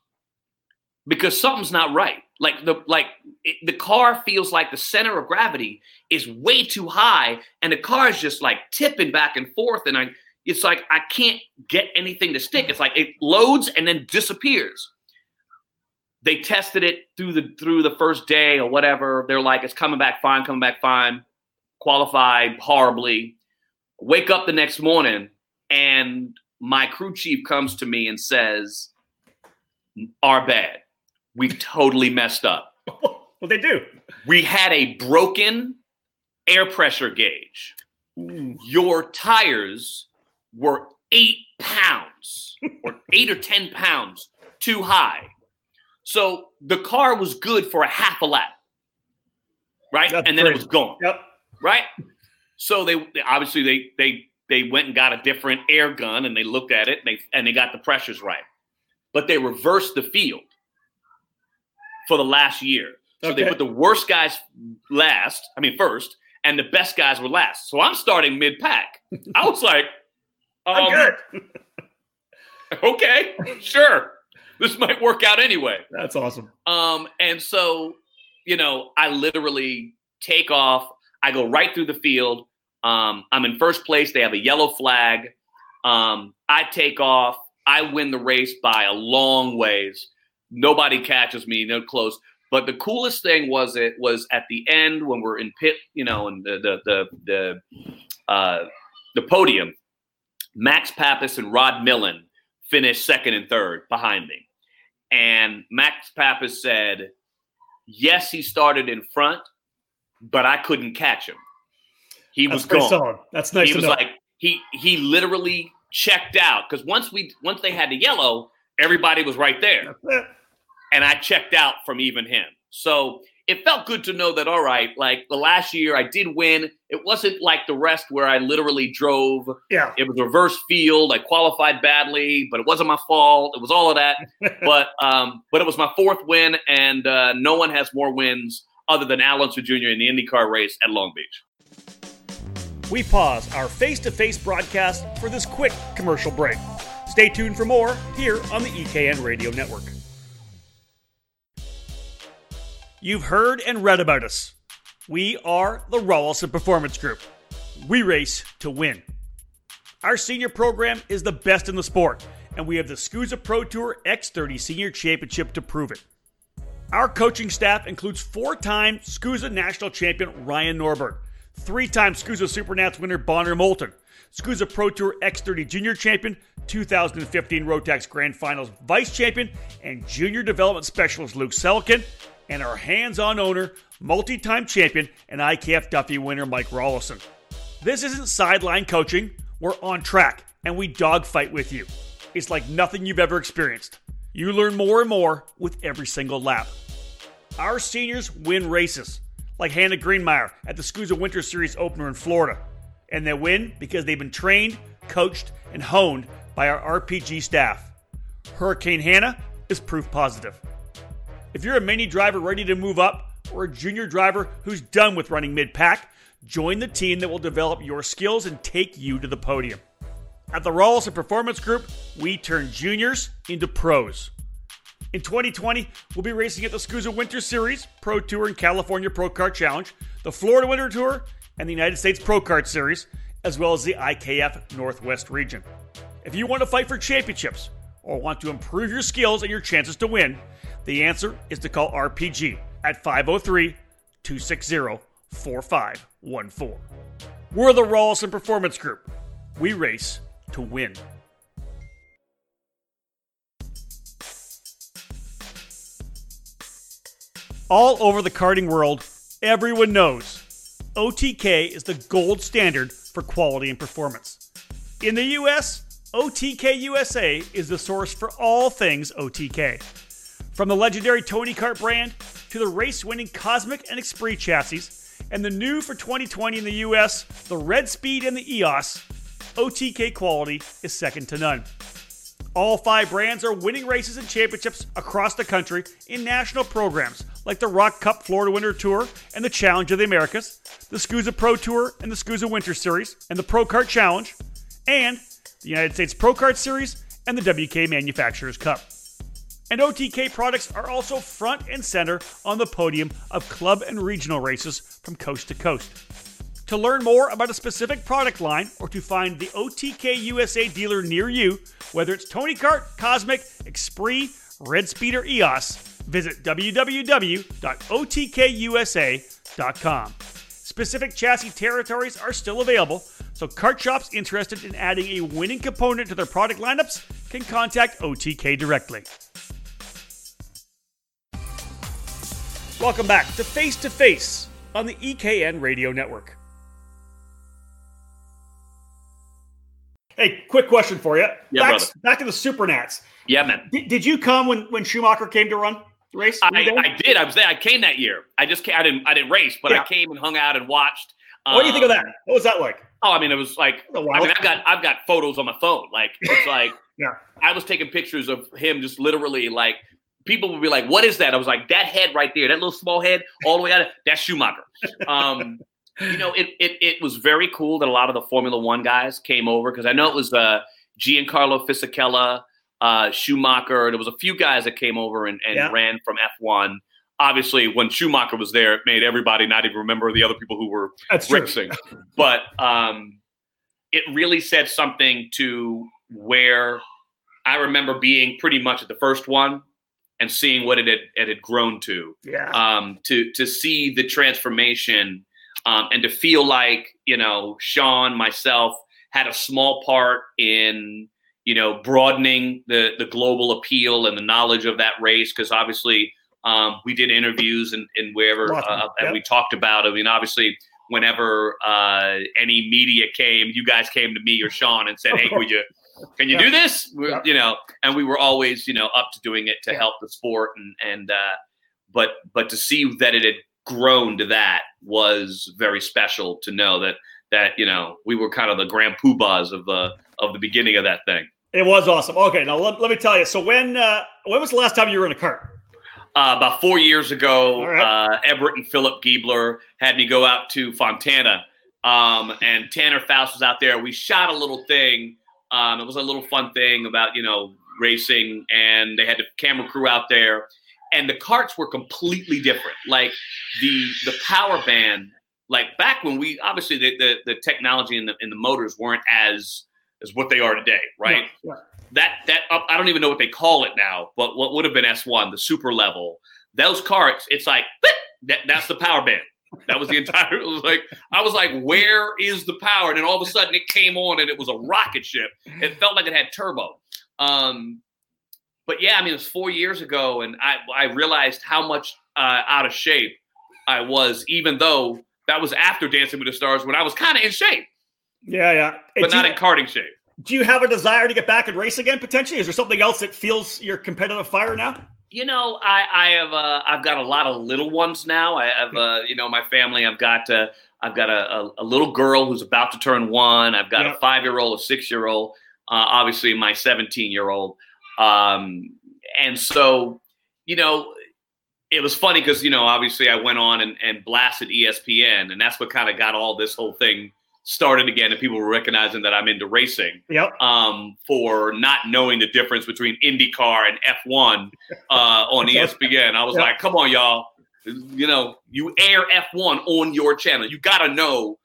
Because something's not right. Like the like it, the car feels like the center of gravity is way too high, and the car is just like tipping back and forth, and I it's like I can't get anything to stick. It's like it loads and then disappears. They tested it through the through the first day or whatever. They're like, it's coming back fine, coming back fine. Qualified horribly. Wake up the next morning, and my crew chief comes to me and says, "Our bad." we totally messed up. well, they do. We had a broken air pressure gauge. Ooh. Your tires were eight pounds or eight or 10 pounds too high. So the car was good for a half a lap. Right? That's and then crazy. it was gone. Yep. Right? So they obviously they they they went and got a different air gun and they looked at it and they and they got the pressures right. But they reversed the field for the last year. So okay. they put the worst guys last, I mean, first, and the best guys were last. So I'm starting mid pack. I was like, um, I'm good. okay, sure. This might work out anyway. That's awesome. Um, and so, you know, I literally take off. I go right through the field. Um, I'm in first place. They have a yellow flag. Um, I take off I win the race by a long ways. Nobody catches me, no close. But the coolest thing was it was at the end when we're in pit, you know, and the the the the, uh, the podium. Max Papis and Rod Millen finished second and third behind me, and Max Papis said, "Yes, he started in front, but I couldn't catch him. He That's was gone. solid. That's nice he was know. like he he literally checked out because once we once they had the yellow, everybody was right there, and I checked out from even him. So it felt good to know that. All right, like the last year I did win. It wasn't like the rest where I literally drove. yeah. It was reverse field. I qualified badly, but it wasn't my fault. It was all of that. but um, but it was my fourth win, and uh, no one has more wins other than Al Jr. in the IndyCar race at Long Beach. We pause our face to face broadcast for this quick commercial break. Stay tuned for more here on the EKN Radio Network. You've heard and read about us. We are the Rolison Performance Group. We race to win. Our senior program is the best in the sport, and we have the SKUSA Pro Tour X30 Senior Championship to prove it. Our coaching staff includes four time SKUSA National Champion Ryan Norberg, three time SKUSA Supernats winner Bonner Moulton, SKUSA Pro Tour X30 Junior Champion, 2015 Rotax Grand Finals Vice Champion, and Junior Development Specialist Luke Selliken, and our hands on owner, multi time champion, and IKF Duffy winner Mike Rolison. This isn't sideline coaching. We're on track and we dogfight with you. It's like nothing you've ever experienced. You learn more and more with every single lap. Our seniors win races, like Hannah Greenemeier at the SKUSA Winter Series opener in Florida. And they win because they've been trained, coached, and honed by our RPG staff. Hurricane Hannah is proof positive. If you're a mini driver ready to move up, or a junior driver who's done with running mid pack, join the team that will develop your skills and take you to the podium. At the Rolison Performance Group, we turn juniors into pros. In 2020, we'll be racing at the SKUSA Winter Series, Pro Tour, and California Pro Kart Challenge, the Florida Winter Tour, and the United States Pro Kart Series, as well as the IKF Northwest region. If you want to fight for championships or want to improve your skills and your chances to win, the answer is to call RPG at 503 260 4514. We're the Rolison Performance Group. We race to win. All over the karting world, everyone knows OTK is the gold standard for quality and performance. In the US, OTK USA is the source for all things OTK. From the legendary Tony Kart brand to the race winning Cosmic and Esprit chassis, and the new for 2020 in the US, the Red Speed and the EOS, OTK quality is second to none. All five brands are winning races and championships across the country in national programs like the ROK Cup Florida Winter Tour and the Challenge of the Americas, the SKUSA Pro Tour and the SKUSA Winter Series, and the Pro Kart Challenge, and the United States Pro Kart Series and the WK Manufacturers Cup. And OTK products are also front and center on the podium of club and regional races from coast to coast. To learn more about a specific product line or to find the OTK USA dealer near you, whether it's Tony Kart, Cosmic, Esprit, Red Speed, or EOS, visit www.otkusa.com. Specific chassis territories are still available, so kart shops interested in adding a winning component to their product lineups can contact OTK directly. Welcome back to Face to Face on the EKN Radio Network. Hey, quick question for you. Yeah, back, brother. back to the Supernats. Yeah, man. Did, did you come when, when Schumacher came to run the race? I. I did. I was there. I came that year. I just came, I didn't I didn't race, but Yeah. I came and hung out and watched. what do you think of Um, that? What was that like? Oh, I mean, it was like A I while. mean, I've got I've got photos on my phone. Like it's like Yeah. I was taking pictures of him just literally like people would be like, "What is that?" I was like, "That head right there, that little small head, all the way out. That's Schumacher." Um, you know, it, it it was very cool that a lot of the Formula One guys came over because I know it was uh, Giancarlo Fisichella, uh, Schumacher. There was a few guys that came over and, and Yeah. ran from F1. Obviously, when Schumacher was there, it made everybody not even remember the other people who were That's racing. but um, it really said something to where I remember being pretty much at the first one and seeing what it had, it had grown to. Yeah. Um, to to see the transformation um, and to feel like you know Sean, myself had a small part in you know broadening the the global appeal and the knowledge of that race because obviously um, we did interviews and, and wherever uh, and we talked about. I mean, obviously whenever uh, any media came, you guys came to me or Sean and said, "Hey, would you?" Can you do this? You know, and we were always, you know, up to doing it to help the sport, and and uh, but but to see that it had grown to that was very special. To know that that you know we were kind of the grand poobahs of the of the beginning of that thing. It was awesome. Okay, now let, let me tell you. So when uh, when was the last time you were in a cart? Uh, about four years ago, right. uh, Everett and Philip Giebler had me go out to Fontana, um, and Tanner Foust was out there. We shot a little thing. Um, it was a little fun thing about you know racing, and they had the camera crew out there, and the carts were completely different. Like the the power band, like back when we obviously the the, the technology and the and the motors weren't as as what they are today, right? Yeah, yeah that that I don't even know what they call it now, but what would have been S1, the super level, those carts, it's like that, that's the power band. That was the entire. It was like I was like, where is the power? And then all of a sudden it came on, and it was a rocket ship. It felt like it had turbo. Um, but yeah, I mean, it was four years ago, and I I realized how much uh, out of shape I was, even though that was after Dancing with the Stars when I was kind of in shape. Yeah, yeah, but not in karting shape do you have a desire to get back and race again potentially? Is there something else that feels your competitive fire now? You know, I, I have uh, I've got a lot of little ones now. I have uh, you know my family. I've got uh, I've got a, a, a, little girl who's about to turn one. I've got a five year old, a six year old, uh, obviously my seventeen year old, um, and so you know it was funny because you know obviously I went on and, and blasted ESPN, and that's what kind of got all this whole thing started again and people were recognizing that I'm into racing. Yep. Um, for not knowing the difference between IndyCar and F1 uh, on ESPN. I was yep. like, come on, y'all. You know, you air F1 on your channel. You got to know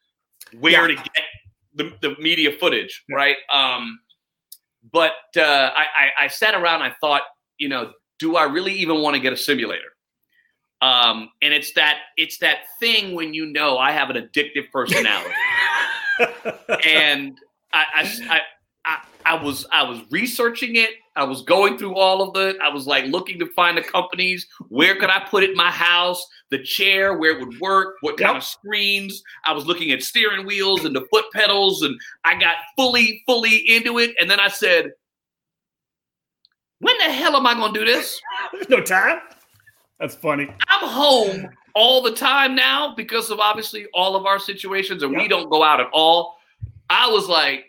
where yeah. to get the, the media footage, yeah. right? Um, but uh, I, I, I sat around I thought, you know, do I really even want to get a simulator? Um, and it's that it's that thing when you know I have an addictive personality. And I, I, I, I, was I was researching it. I was going through all of it. I was like looking to find the companies. Where could I put it in my house? The chair, where it would work, what kind yep. of screens. I was looking at steering wheels and the foot pedals, and I got fully, fully into it. And then I said, "When the hell am I going to do this?" There's no time. That's funny. I'm home all the time now because of obviously all of our situations and yep. we don't go out at all. I was like,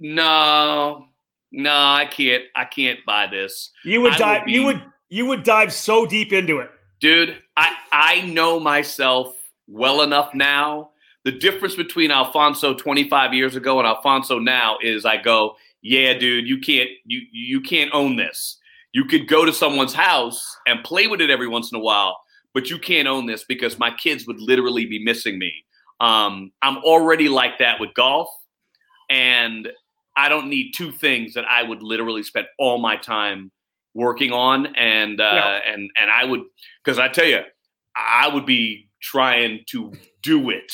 no, no, I can't. I can't buy this. You would dive. Be, you would. You would dive so deep into it, dude. I I know myself well enough now. The difference between Alfonso 25 years ago and Alfonso now is I go, yeah, dude, you can't you you can't own this. You could go to someone's house and play with it every once in a while, but you can't own this because my kids would literally be missing me. Um, I'm already like that with golf, and I don't need two things that I would literally spend all my time working on, and uh, yeah. and and I would because I tell you, I would be trying to do it.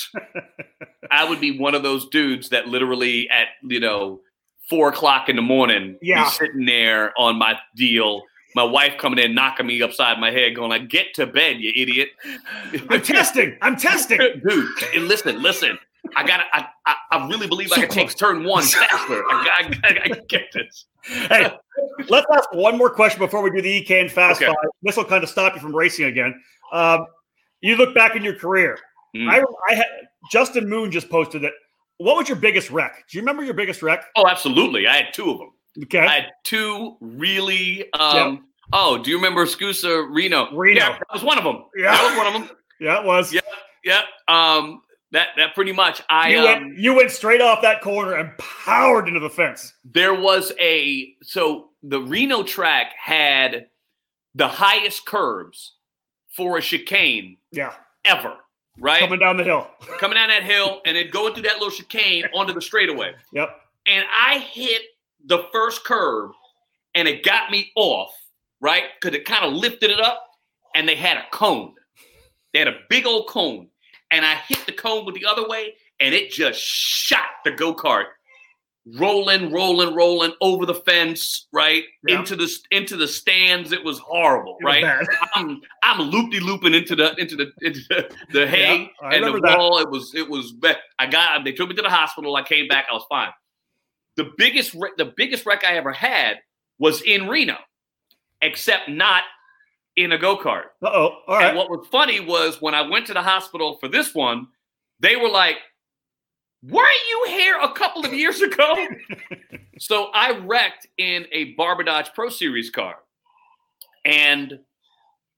I would be one of those dudes that literally at you know four o'clock in the morning, yeah. sitting there on my deal my wife coming in, knocking me upside my head, going like, "Get to bed, you idiot!" I'm testing. I'm testing, dude. And listen, listen. I got. I, I, I really believe I can take turn one faster. I, I, I, get this. Hey, let's ask one more question before we do the EK and Fast okay. Five. This will kind of stop you from racing again. Um, you look back in your career. Mm. I, I had Justin Moon just posted it. What was your biggest wreck? Do you remember your biggest wreck? Oh, absolutely. I had two of them. Okay. I had two really. Um, yep. Oh, do you remember SKUSA Reno? Reno. Yeah, that was one of them. Yeah, that was one of them. Yeah, it was. Yeah, yeah. Um, that that pretty much. I you went, um, you went straight off that corner and powered into the fence. There was a so the Reno track had the highest curbs for a chicane. Yeah. Ever. Right. Coming down the hill. Coming down that hill and then going through that little chicane onto the straightaway. Yep. And I hit the first curve and it got me off, right? Because it kind of lifted it up, and they had a cone. They had a big old cone, and I hit the cone with the other way, and it just shot the go kart rolling, rolling, rolling over the fence, right yeah. into the into the stands. It was horrible, it right? Was I'm I'm loopy looping into the into the into the, the hay yeah, and the that. It was it was. I got they took me to the hospital. I came back. I was fine. The biggest the biggest wreck I ever had was in Reno, except not in a go kart. Uh oh. All right. And what was funny was when I went to the hospital for this one, they were like, Weren't you here a couple of years ago? so I wrecked in a Barber Dodge Pro Series car. And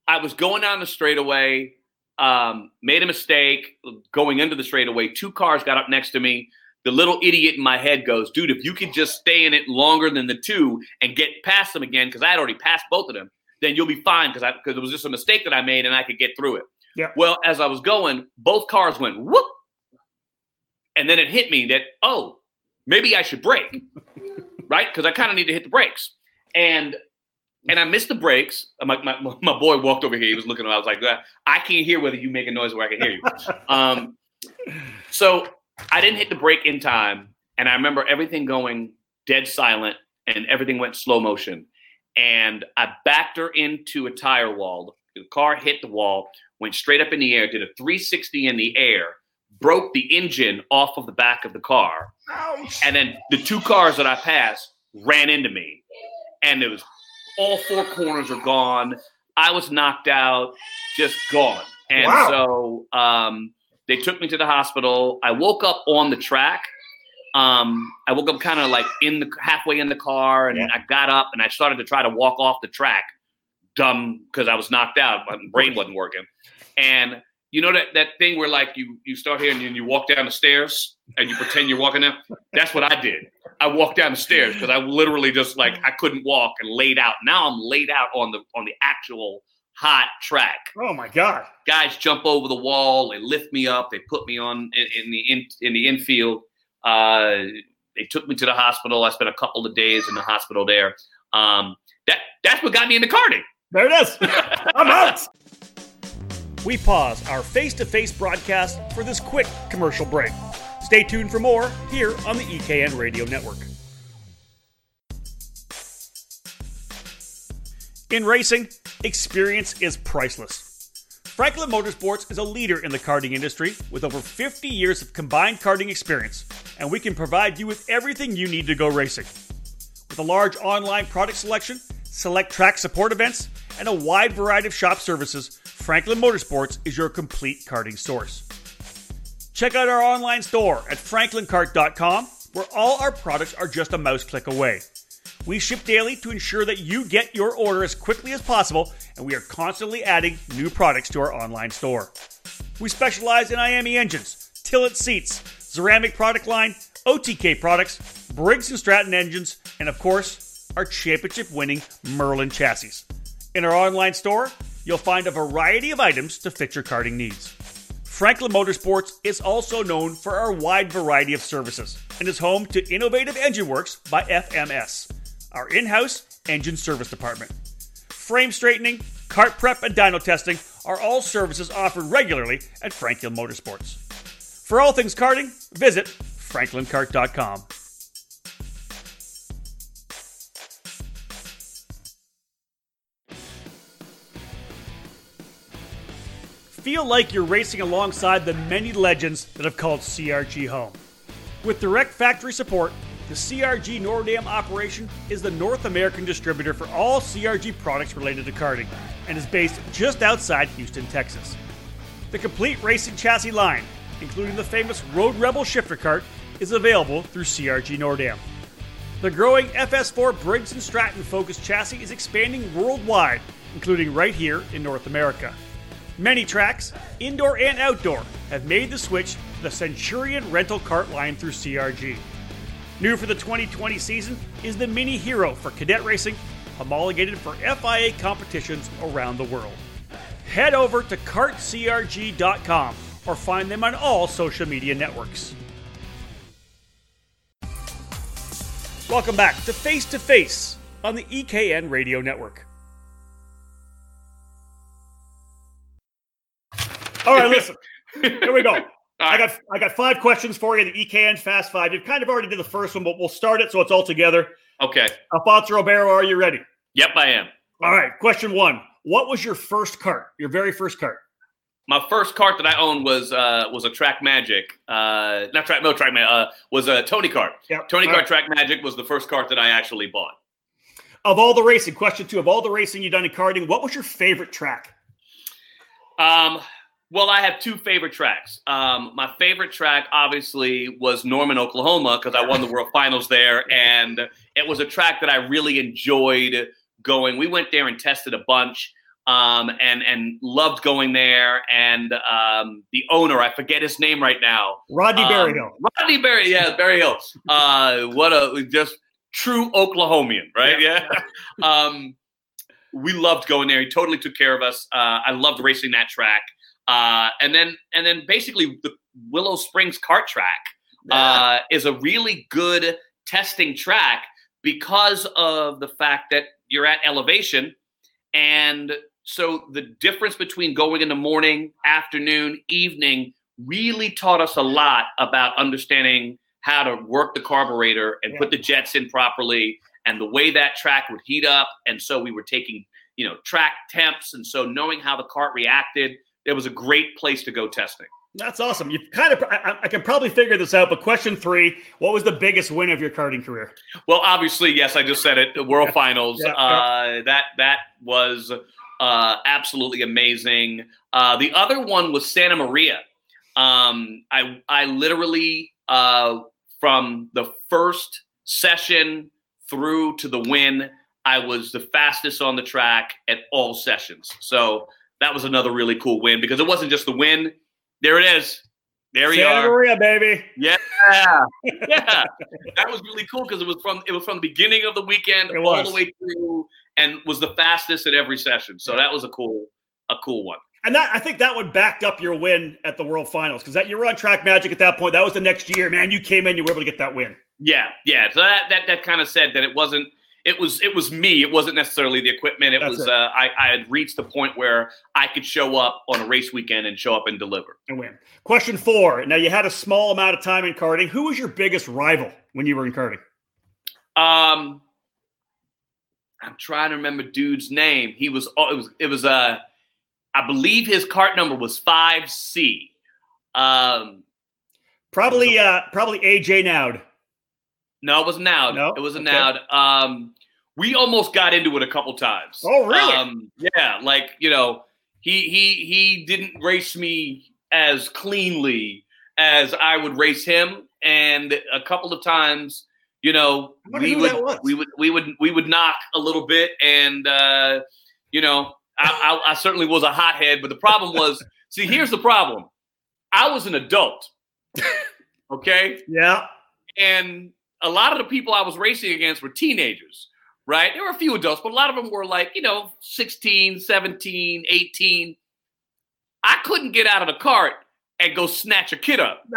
I was going down the straightaway, um, made a mistake going into the straightaway. Two cars got up next to me. The little idiot in my head goes, dude, if you could just stay in it longer than the two and get past them again, because I had already passed both of them, then you'll be fine because because it was just a mistake that I made and I could get through it. Yeah. Well, as I was going, both cars went whoop and then it hit me that, oh, maybe I should brake, right? Because I kind of need to hit the brakes. And and I missed the brakes. My, my, my boy walked over here. He was looking. I was like, I can't hear whether you make a noise where I can hear you. Um, so I didn't hit the brake in time, and I remember everything going dead silent, and everything went slow motion. And I backed her into a tire wall. The car hit the wall, went straight up in the air, did a 360 in the air, broke the engine off of the back of the car. Ouch. And then the two cars that I passed ran into me. And it was all four corners are gone. I was knocked out, just gone. And wow. so um, they took me to the hospital. I woke up on the track. Um, I woke up kind of like in the halfway in the car, and yeah. I got up and I started to try to walk off the track, dumb because I was knocked out. My brain wasn't working, and you know that that thing where like you you start here and you, you walk down the stairs and you pretend you're walking down. That's what I did. I walked down the stairs because I literally just like I couldn't walk and laid out. Now I'm laid out on the on the actual hot track. Oh my god! Guys jump over the wall. They lift me up. They put me on in, in the in, in the infield. Uh, they took me to the hospital. I spent a couple of days in the hospital there. Um, that that's what got me into karting. There it is. I'm out we pause our face to face broadcast for this quick commercial break. Stay tuned for more here on the EKN Radio Network. In racing, experience is priceless. Franklin Motorsports is a leader in the karting industry with over 50 years of combined karting experience, and we can provide you with everything you need to go racing. With a large online product selection, select track support events, and a wide variety of shop services, Franklin Motorsports is your complete karting source. Check out our online store at franklinkart.com, where all our products are just a mouse click away. We ship daily to ensure that you get your order as quickly as possible, and we are constantly adding new products to our online store. We specialize in IAME engines, Tillett seats, ceramic product line, OTK products, Briggs & Stratton engines, and of course, our championship winning Merlin chassis. In our online store, you'll find a variety of items to fit your karting needs. Franklin Motorsports is also known for our wide variety of services and is home to Innovative Engine Works by FMS, our in house engine service department. Frame straightening, cart prep, and dyno testing are all services offered regularly at Franklin Motorsports. For all things karting, visit franklinkart.com. feel like you're racing alongside the many legends that have called CRG home. With direct factory support, the CRG Nordam operation is the North American distributor for all CRG products related to karting and is based just outside Houston, Texas. The complete racing chassis line, including the famous Road Rebel shifter cart, is available through CRG Nordam. The growing FS4 Briggs & Stratton focused chassis is expanding worldwide, including right here in North America. Many tracks, indoor and outdoor, have made the switch to the Centurion rental cart line through CRG. New for the 2020 season is the Mini Hero for cadet racing, homologated for FIA competitions around the world. Head over to kartcrg.com or find them on all social media networks. Welcome back to Face to Face on the EKN Radio Network. All right, listen. Here we go. I got I got five questions for you. The EKN Fast Five. You've kind of already did the first one, but we'll start it so it's all together. Okay. Alfonso Ribeiro, are you ready? Yep, I am. All right. Question one: What was your first cart? Your very first cart? My first cart that I owned was uh, was a Track Magic. Uh, not Track, no Track Magic. Uh, was a Tony cart. Yep. Tony All Kart right. Track Magic was the first cart that I actually bought. Of all the racing, question two: Of all the racing you've done in karting, what was your favorite track? Um, well, I have two favorite tracks. Um, my favorite track, obviously, was Norman, Oklahoma, because I won the World Finals there, and it was a track that I really enjoyed going. We went there and tested a bunch, um, and and loved going there. And um, the owner, I forget his name right now. Rodney Um, Berryhill. Rodney Berry, yeah, Berry Hill. Uh, what a just true Oklahomian, right? Yeah. um, we loved going there. He totally took care of us. Uh, I loved racing that track. Uh, and then and then basically the Willow Springs cart track uh, is a really good testing track because of the fact that you're at elevation and so the difference between going in the morning, afternoon, evening really taught us a lot about understanding how to work the carburetor and Yeah. put the jets in properly and the way that track would heat up. And so we were taking, you know, track temps. And so knowing how the cart reacted, it was a great place to go testing. That's awesome. You kind of, I, I can probably figure this out. But question three: What was the biggest win of your karting career? Well, obviously, yes, I just said it. The World. Finals. Yeah, Uh, that that was uh, absolutely amazing. Uh, the other one was Santa Maria. Um, I I literally uh, from the first session through to the win, I was the fastest on the track at all sessions. So that was another really cool win because it wasn't just the win. There it is. There we Santa are. Maria, baby. Yeah, yeah, that was really cool because it was from it was from the beginning of the weekend It all was. the way through, and was the fastest at every session. So that was a cool, a cool one. And that I think that one backed up your win at the World Finals because that you were on track magic at that point. That was the next year, man. You came in, you were able to get that win. Yeah, yeah. So that that that kind of said that it wasn't. It was it was me. It wasn't necessarily the equipment. It That's was it. Uh, I I had reached the point where I could show up on a race weekend and show up and deliver. and win. Question four. Now you had a small amount of time in karting. Who was your biggest rival when you were in karting? Um, I'm trying to remember dude's name. He was oh, it was it was uh I believe his cart number was five C. Um, Probably, uh, probably AJ Naud. no, it was Naud. No? It was a Okay. Naud. Um, we almost got into it a couple times. Oh, really? Um, yeah, like you know, he he he didn't race me as cleanly as I would race him, and a couple of times, you know, we would we would we would we would knock a little bit, and uh, you know, I, I, I certainly was a hothead, but the problem was, see, here's the problem: I was an adult, okay, Yeah. and a lot of the people I was racing against were teenagers, right? There were a few adults, but a lot of them were like, you know, 16, 17, 18. I couldn't get out of the cart and go snatch a kid up.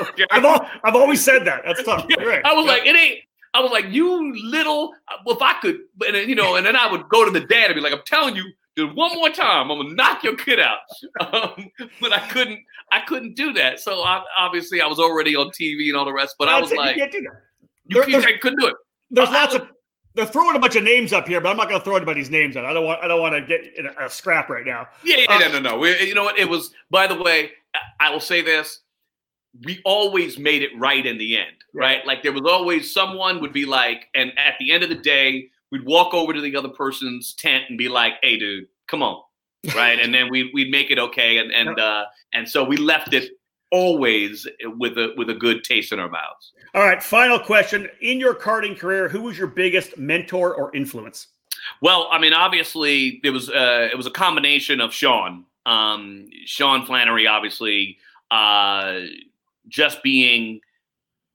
Okay? I've, al- I've always said that. That's tough. You're right. I was like, it ain't. I was like, you little. Well, if I could, and then, you know, and then I would go to the dad and be like, I'm telling you, just one more time, I'm gonna knock your kid out. Um, but I couldn't. I couldn't do that. So I, obviously, I was already on TV and all the rest. But I was it. You like, can't do that. you There- couldn't do it. There's I- lots I of. They're throwing a bunch of names up here, but I'm not going to throw anybody's names out. I don't want. I don't want to get in a, a scrap right now. Yeah, yeah, Uh, no, no, no. We, you know what? It was. By the way, I- I will say this: we always made it right in the end, right? Like there was always someone would be like, and at the end of the day, we'd walk over to the other person's tent and be like, "Hey, dude, come on," right? and then we we'd make it okay, and and uh, and so we left it always with a with a good taste in our mouths. All right. Final question: In your karting career, who was your biggest mentor or influence? Well, I mean, obviously, it was uh, it was a combination of Sean, um, Sean Flanery, obviously, uh, just being,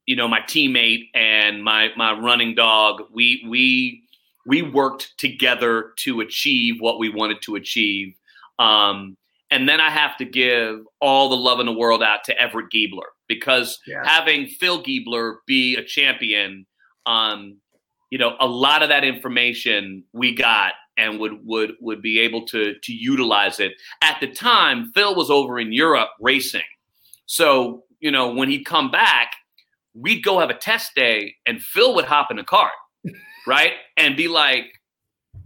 you know, my teammate and my my running dog. We we we worked together to achieve what we wanted to achieve. Um, and then I have to give all the love in the world out to Everett Giebler because Yeah. having Phil Giebler be a champion, um, you know, a lot of that information we got and would would would be able to to utilize it. At the time, Phil was over in Europe racing. So, you know, when he'd come back, we'd go have a test day and Phil would hop in the cart, right? And be like,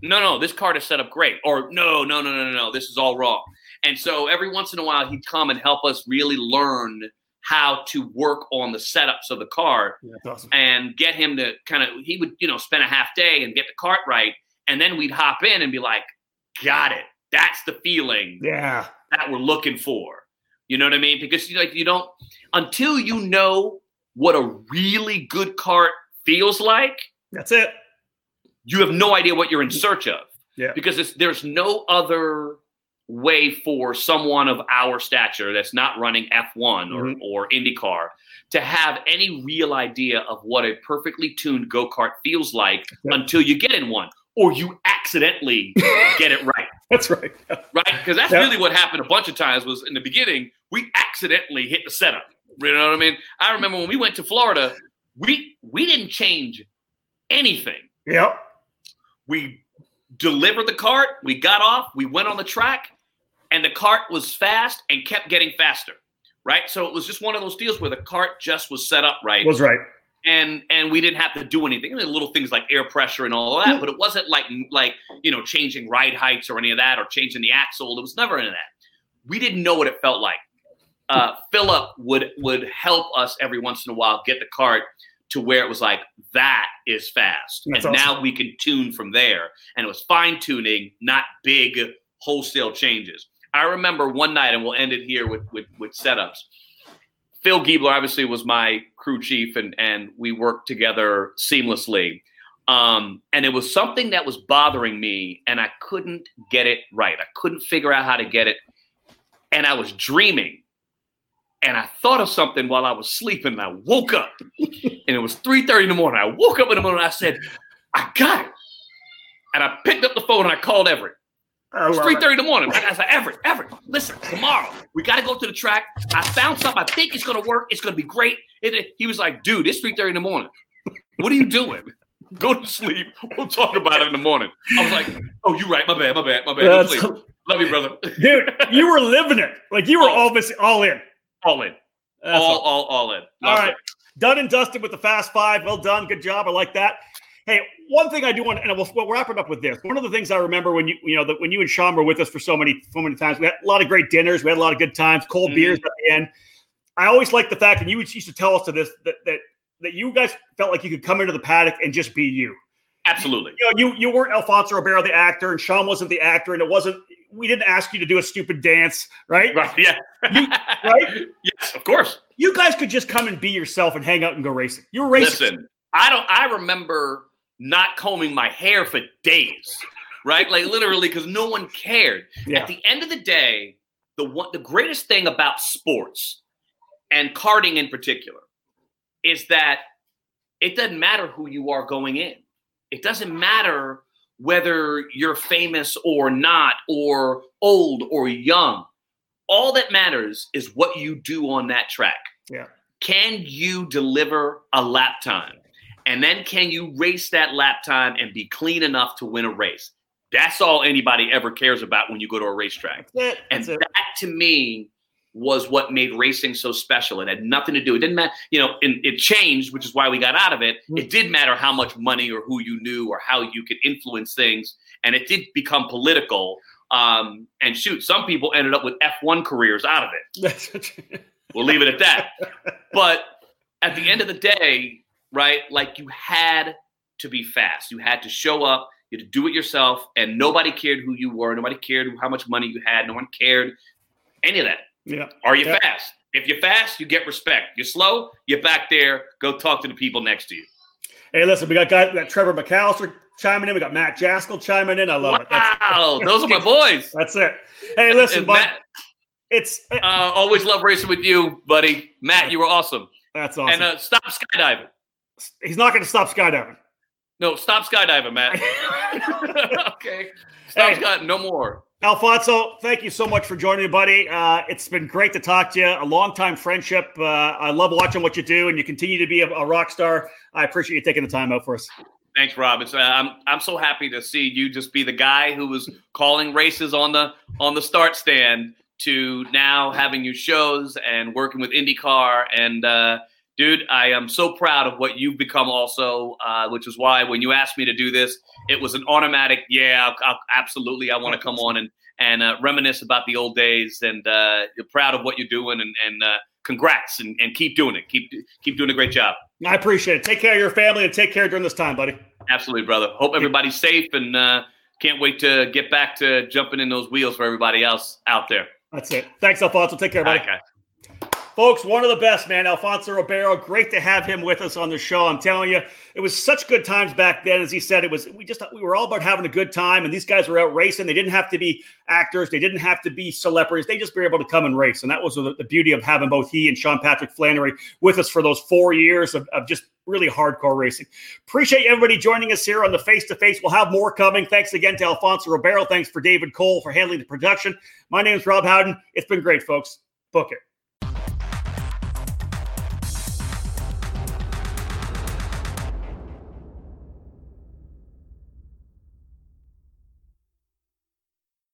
no, no, this cart is set up great. Or no, no, no, no, no, no, this is all wrong. And so every once in a while he'd come and help us really learn how to work on the setups of the car Yeah, awesome. and get him to kind of he would, you know, spend a half day and get the cart right. And then we'd hop in and be like, got it. That's the feeling Yeah. that we're looking for. You know what I mean? Because you like you don't until you know what a really good cart feels like, That's it. you have no idea what you're in search of. Yeah. Because it's, there's no other way for someone of our stature that's not running F1 or, Mhm. or IndyCar to have any real idea of what a perfectly tuned go kart feels like Yeah. until you get in one or you accidentally get it right. That's right. right? Because that's Yeah. really what happened a bunch of times. Was in the beginning we accidentally hit the setup. You know what I mean? I remember when we went to Florida, we we didn't change anything. Yep. We delivered the cart, we got off, we went on the track, and the cart was fast and kept getting faster. Right, so it was just one of those deals where the cart just was set up right, Was right. and and we didn't have to do anything. I mean, little things like air pressure and all that, but it wasn't like like you know changing ride heights or any of that or changing the axle. It was never any of that. We didn't know what it felt like. Uh, Philip would would help us every once in a while get the cart to where it was like that is fast, That's and awesome. now we can tune from there. And it was fine tuning, not big wholesale changes. I remember one night, and we'll end it here with with, with setups. Phil Giebler obviously was my crew chief, and and we worked together seamlessly. Um, and it was something that was bothering me, and I couldn't get it right. I couldn't figure out how to get it, and I was dreaming, and I thought of something while I was sleeping, and I woke up, and it was three thirty in the morning. I woke up in the morning, I said, "I got it," and I picked up the phone and I called Everett. It's love three thirty in the morning. I like, Everett, Everett, listen, tomorrow we got to go to the track. I found something. I think it's gonna work. It's gonna be great. It- he was like, dude, it's three thirty in the morning. What are you doing? Go to sleep. We'll talk about it in the morning. I was like, oh, you're right. My bad. My bad. My bad. Go That's- sleep. Love you, brother. Dude, you were living it. Like you were Oh. all this all in. all in. That's all, all, all in. All Loved right. it. Done and dusted with the fast five. Well done. Good job. I like that. Hey, one thing I do want, and we'll, we'll wrap it up with this. One of the things I remember when you, you know, that when you and Sean were with us for so many, so many times, we had a lot of great dinners. We had a lot of good times, cold Mhm. beers at the end. I always liked the fact, and you used to tell us to this that that that you guys felt like you could come into the paddock and just be you. Absolutely. You know, you you weren't Alfonso Ribeiro the actor, and Sean wasn't the actor, and it wasn't. We didn't ask you to do a stupid dance, right? Right. Yeah. You- right? Yes, of course. You guys could just come and be yourself and hang out and go racing. You were racing. Listen, I don't. I remember not combing my hair for days, right? Like literally, because no one cared. Yeah. At the end of the day, the one, the greatest thing about sports and karting in particular is that it doesn't matter who you are going in. It doesn't matter whether you're famous or not, or old or young. All that matters is what you do on that track. Yeah. Can you deliver a lap time? And then can you race that lap time and be clean enough to win a race? That's all anybody ever cares about when you go to a racetrack. That's. And That's that to me was what made racing so special. It had nothing to do. It didn't matter, you know, and it changed, which is why we got out of it. Hmm. It did matter how much money or who you knew or how you could influence things. And it did become political. Um, and shoot, some people ended up with F1 careers out of it. We'll leave it at that. But at the end of the day, right, like you had to be fast. You had to show up, you had to do it yourself, and nobody cared who you were. Nobody cared how much money you had. No one cared any of that. yeah. Are you Yeah. fast? If you're fast, you get respect. You're slow, you're back there. Go talk to the people next to you. Hey, listen, we got guy, we got Trevor McAllister chiming in. We got Matt Jaskell chiming in. I love it. Wow, those are my boys. that's it. Hey, listen, bud, Matt, it's uh, always love racing with you, buddy. Matt, you were awesome. that's awesome. And uh, stop skydiving. He's not going to stop skydiving. No, stop skydiving, Matt. okay. Stop Hey. sky. No more. Alfonso, thank you so much for joining me, buddy. Uh, it's been great to talk to you. A long time friendship. Uh, I love watching what you do, and you continue to be a, a rock star. I appreciate you taking the time out for us. Thanks, Rob. It's, uh, I'm I'm so happy to see you just be the guy who was calling races on the on the start stand to now having your shows and working with IndyCar. And uh, dude, I am so proud of what you've become also, uh, which is why when you asked me to do this, it was an automatic, yeah, I'll, I'll, absolutely, I want to come on and and uh, reminisce about the old days. And uh, you're proud of what you're doing, and, and uh, congrats, and, and keep doing it. Keep keep doing a great job. I appreciate it. Take care of your family and take care during this time, buddy. Absolutely, brother. Hope everybody's safe and uh, can't wait to get back to jumping in those wheels for everybody else out there. That's it. Thanks, Alfonso. Take care, buddy. Folks, one of the best, man. Alfonso Ribeiro. Great to have him with us on the show. I'm telling you, it was such good times back then. As he said, it was we just we were all about having a good time, and these guys were out racing. They didn't have to be actors, they didn't have to be celebrities. They just were able to come and race, and that was the, the beauty of having both he and Sean Patrick Flanery with us for those four years of, of just really hardcore racing. Appreciate everybody joining us here on the face to face. We'll have more coming. Thanks again to Alfonso Ribeiro. Thanks for David Cole for handling the production. My name is Rob Howden. It's been great, folks. Book it.